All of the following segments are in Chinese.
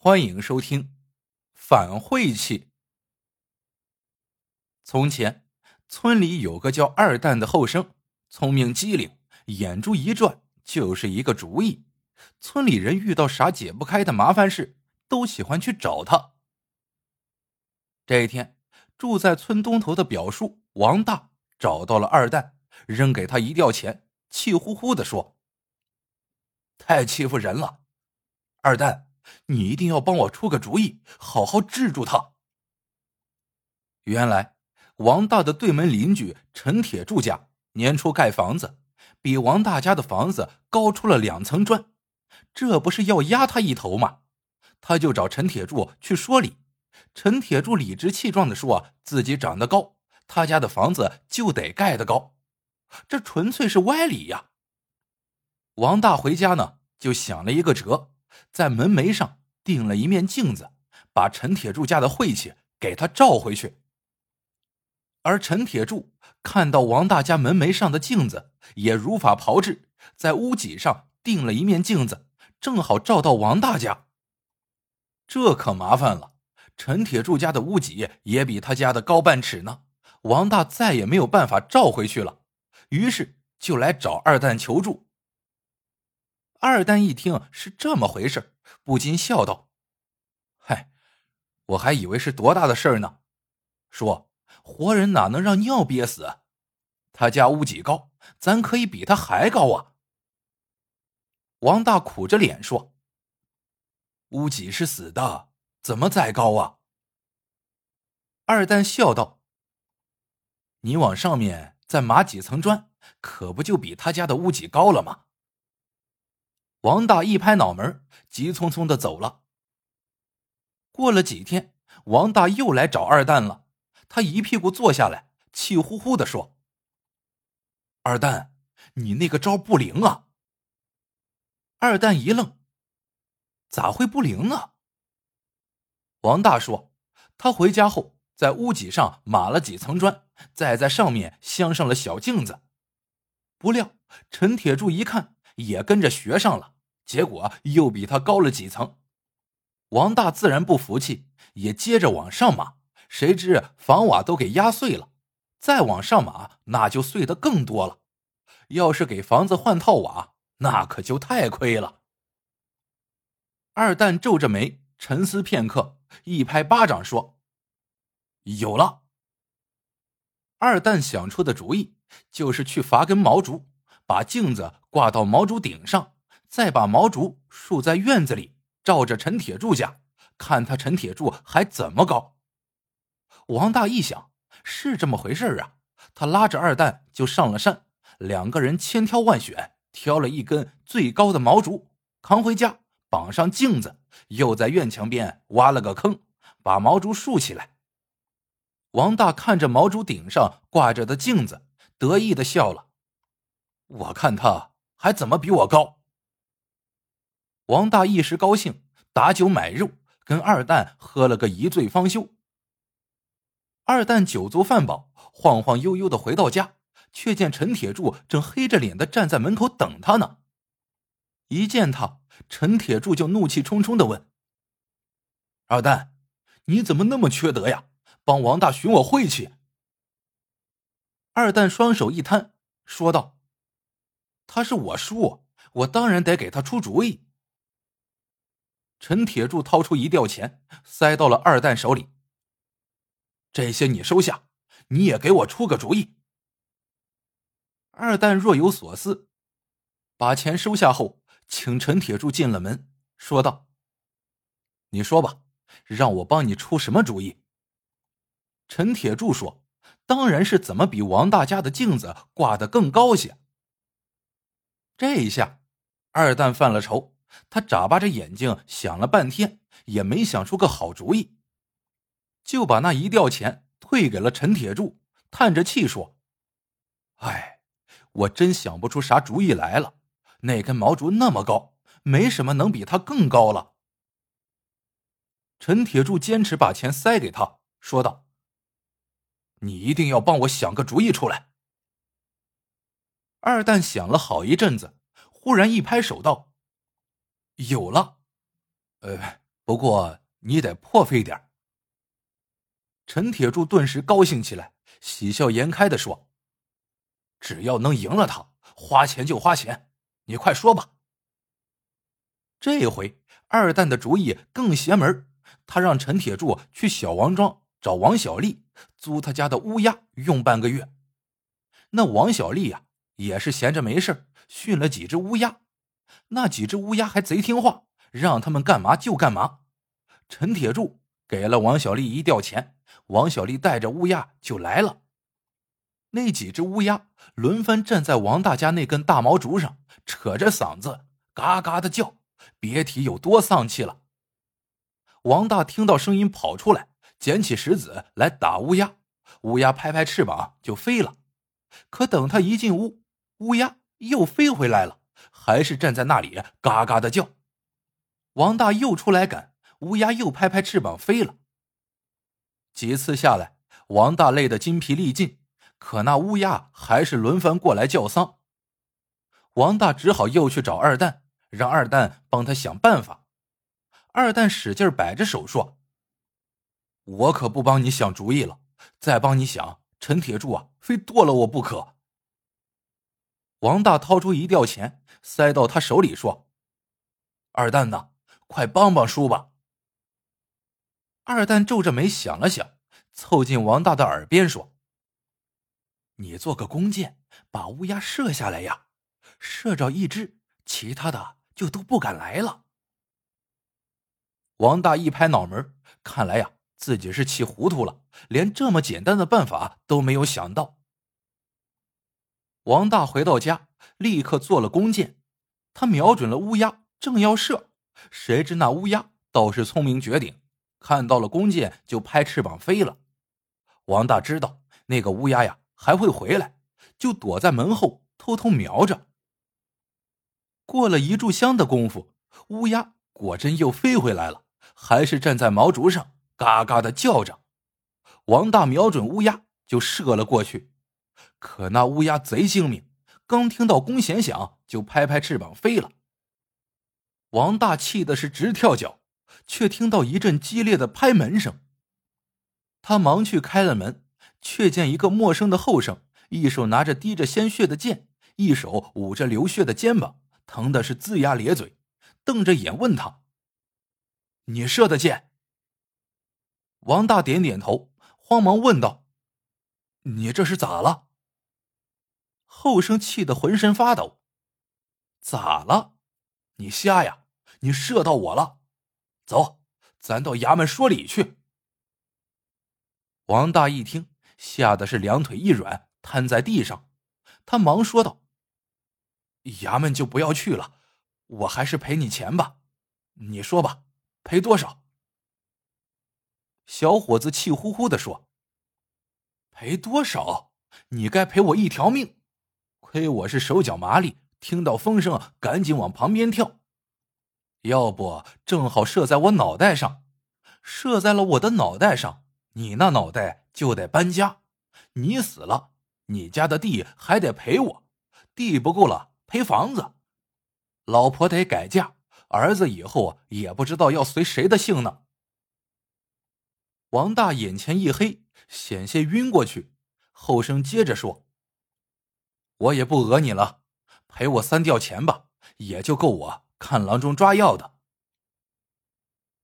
欢迎收听反晦气。从前，村里有个叫二蛋的后生，聪明机灵，眼珠一转就是一个主意。村里人遇到啥解不开的麻烦事，都喜欢去找他。这一天，住在村东头的表叔王大找到了二蛋，扔给他一吊钱，气呼呼的说：“太欺负人了，二蛋。”你一定要帮我出个主意，好好治住他。原来王大的对门邻居陈铁柱家年初盖房子，比王大家的房子高出了两层砖，这不是要压他一头吗？他就找陈铁柱去说理。陈铁柱理直气壮的说自己长得高，他家的房子就得盖得高，这纯粹是歪理呀。王大回家呢，就想了一个辙。在门楣上钉了一面镜子，把陈铁柱家的晦气给他照回去。而陈铁柱看到王大家门楣上的镜子，也如法炮制，在屋脊上钉了一面镜子，正好照到王大家。这可麻烦了，陈铁柱家的屋脊也比他家的高半尺呢，王大再也没有办法照回去了，于是就来找二蛋求助。二蛋一听是这么回事，不禁笑道：“嗨，我还以为是多大的事儿呢。说活人哪能让尿憋死？他家屋脊高，咱可以比他还高啊。”王大苦着脸说：“屋脊是死的，怎么再高啊？”二蛋笑道：“你往上面再码几层砖，可不就比他家的屋脊高了吗？”王大一拍脑门，急匆匆的走了。过了几天，王大又来找二蛋了。他一屁股坐下来，气呼呼的说：“二蛋，你那个招不灵啊！”二蛋一愣：“咋会不灵呢？”王大说：“他回家后，在屋脊上码了几层砖，再在上面镶上了小镜子。不料陈铁柱一看。”也跟着学上了，结果又比他高了几层。王大自然不服气，也接着往上码，谁知房瓦都给压碎了。再往上码，那就碎的更多了。要是给房子换套瓦，那可就太亏了。二蛋皱着眉，沉思片刻，一拍巴掌说：“有了！”二蛋想出的主意就是去伐根毛竹。把镜子挂到毛竹顶上，再把毛竹竖在院子里，照着陈铁柱家，看他陈铁柱还怎么高。王大一想，是这么回事啊，他拉着二蛋就上了山，两个人千挑万选，挑了一根最高的毛竹，扛回家，绑上镜子，又在院墙边挖了个坑，把毛竹竖起来。王大看着毛竹顶上挂着的镜子，得意的笑了。我看他还怎么比我高？王大一时高兴，打酒买肉，跟二蛋喝了个一醉方休。二蛋酒足饭饱，晃晃悠悠的回到家，却见陈铁柱正黑着脸的站在门口等他呢。一见他，陈铁柱就怒气冲冲的问：“二蛋，你怎么那么缺德呀？帮王大寻我晦气？”二蛋双手一摊，说道。他是我叔，我当然得给他出主意。陈铁柱掏出一吊钱，塞到了二蛋手里。这些你收下，你也给我出个主意。二蛋若有所思，把钱收下后，请陈铁柱进了门，说道：“你说吧，让我帮你出什么主意？”陈铁柱说：“当然是怎么比王大家的镜子挂得更高些。”这一下，二蛋犯了愁。他眨巴着眼睛想了半天，也没想出个好主意，就把那一吊钱退给了陈铁柱，叹着气说：“哎，我真想不出啥主意来了。那根毛竹那么高，没什么能比它更高了。”陈铁柱坚持把钱塞给他，说道：“你一定要帮我想个主意出来。”二蛋想了好一阵子，忽然一拍手道：“有了！呃，不过你得破费点陈铁柱顿时高兴起来，喜笑颜开的说：“只要能赢了他，花钱就花钱，你快说吧。”这回二蛋的主意更邪门，他让陈铁柱去小王庄找王小丽租他家的乌鸦用半个月。那王小丽呀，也是闲着没事训了几只乌鸦，那几只乌鸦还贼听话，让他们干嘛就干嘛。陈铁柱给了王小丽一吊钱，王小丽带着乌鸦就来了。那几只乌鸦轮番站在王大家那根大毛竹上，扯着嗓子嘎嘎的叫。别提有多丧气了。王大听到声音跑出来，捡起石子来打乌鸦，乌鸦拍拍翅膀就飞了。可等他一进屋，乌鸦又飞回来了，还是站在那里嘎嘎的叫。王大又出来赶，乌鸦又拍拍翅膀飞了。几次下来，王大累得筋疲力尽，可那乌鸦还是轮番过来叫丧。王大只好又去找二蛋。让二蛋帮他想办法。二蛋使劲摆着手说：“我可不帮你想主意了，再帮你想，陈铁柱啊，非剁了我不可。”王大掏出一吊钱，塞到他手里说：“二蛋呐，快帮帮叔吧。”二蛋皱着眉想了想，凑近王大的耳边说：“你做个弓箭，把乌鸦射下来呀，射着一只，其他的。”就都不敢来了。王大一拍脑门，看来呀，自己是气糊涂了，连这么简单的办法都没有想到。王大回到家，立刻做了弓箭，他瞄准了乌鸦，正要射，谁知那乌鸦倒是聪明绝顶，看到了弓箭就拍翅膀飞了。王大知道那个乌鸦呀还会回来，就躲在门后偷偷瞄着。过了一炷香的功夫，乌鸦果真又飞回来了，还是站在毛竹上，嘎嘎的叫着。王大瞄准乌鸦就射了过去，可那乌鸦贼精明，刚听到弓弦响，就拍拍翅膀飞了。王大气的是直跳脚，却听到一阵激烈的拍门声。他忙去开了门，却见一个陌生的后生，一手拿着滴着鲜血的剑，一手捂着流血的肩膀。疼的是龇牙咧嘴，瞪着眼问他：“你射的箭？”王大点点头，慌忙问道：“你这是咋了？”后生气得浑身发抖：“咋了？你瞎呀？你射到我了！走，咱到衙门说理去。”王大一听，吓得是两腿一软，瘫在地上。他忙说道。衙门就不要去了，我还是赔你钱吧。你说吧，赔多少？小伙子气呼呼的说：“赔多少？你该赔我一条命。亏我是手脚麻利，听到风声赶紧往旁边跳。要不正好射在我脑袋上，射在了我的脑袋上，你那脑袋就得搬家。你死了，你家的地还得赔我，地不够了。”赔房子，老婆得改嫁，儿子以后也不知道要随谁的姓呢。王大眼前一黑，险些晕过去。后生接着说：“我也不讹你了，赔我三吊钱吧，也就够我看郎中抓药的。”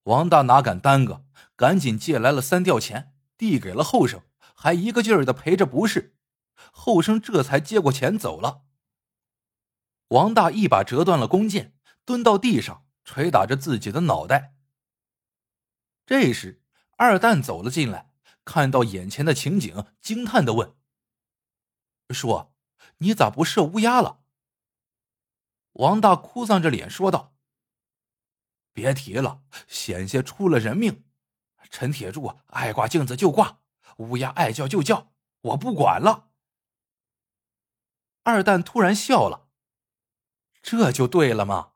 王大哪敢耽搁，赶紧借来了三吊钱，递给了后生，还一个劲儿的赔着不是。后生这才接过钱走了。王大一把折断了弓箭，蹲到地上捶打着自己的脑袋。这时，二蛋走了进来，看到眼前的情景，惊叹的问：“叔，你咋不射乌鸦了？”王大哭丧着脸说道：“别提了，险些出了人命。陈铁柱爱挂镜子就挂，乌鸦爱叫就叫，我不管了。”二蛋突然笑了。这就对了嘛！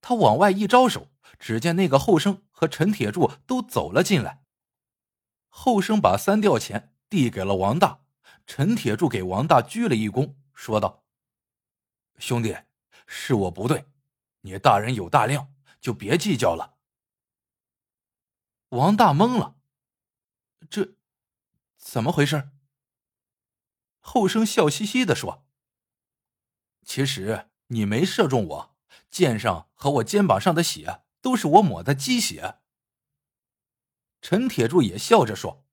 他往外一招手，只见那个后生和陈铁柱都走了进来。后生把三吊钱递给了王大，陈铁柱给王大鞠了一躬，说道：“兄弟，是我不对，你大人有大量，就别计较了。王大懵了，这怎么回事？后生笑嘻嘻的说：“其实你没射中我，剑上和我肩膀上的血都是我抹的鸡血。”陈铁柱也笑着说：“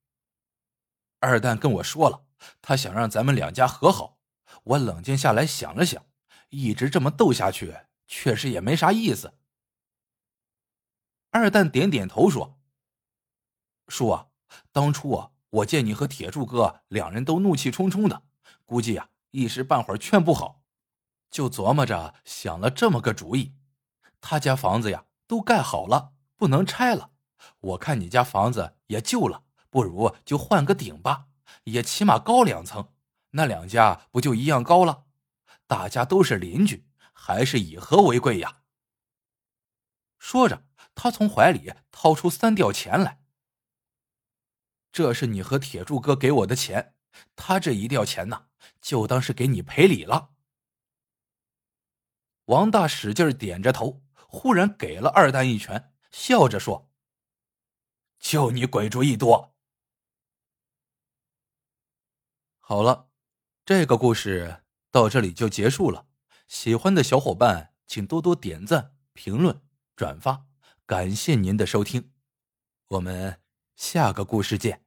二蛋跟我说了，他想让咱们两家和好。我冷静下来想了想，一直这么斗下去，确实也没啥意思。”二蛋点点头说：“叔啊，当初啊，我见你和铁柱哥两人都怒气冲冲的，估计呀一时半会儿劝不好，就琢磨着想了这么个主意。他家房子呀都盖好了，不能拆了。我看你家房子也旧了，不如就换个顶吧，也起码高两层。那两家不就一样高了？大家都是邻居，还是以和为贵呀。”说着。他从怀里掏出三吊钱来，这是你和铁柱哥给我的钱，他这一吊钱呢，就当是给你赔礼了。王大使劲点着头，忽然给了二蛋一拳，笑着说：“就你鬼主意多。”好了，这个故事到这里就结束了。喜欢的小伙伴，请多多点赞、评论、转发。感谢您的收听，我们下个故事见。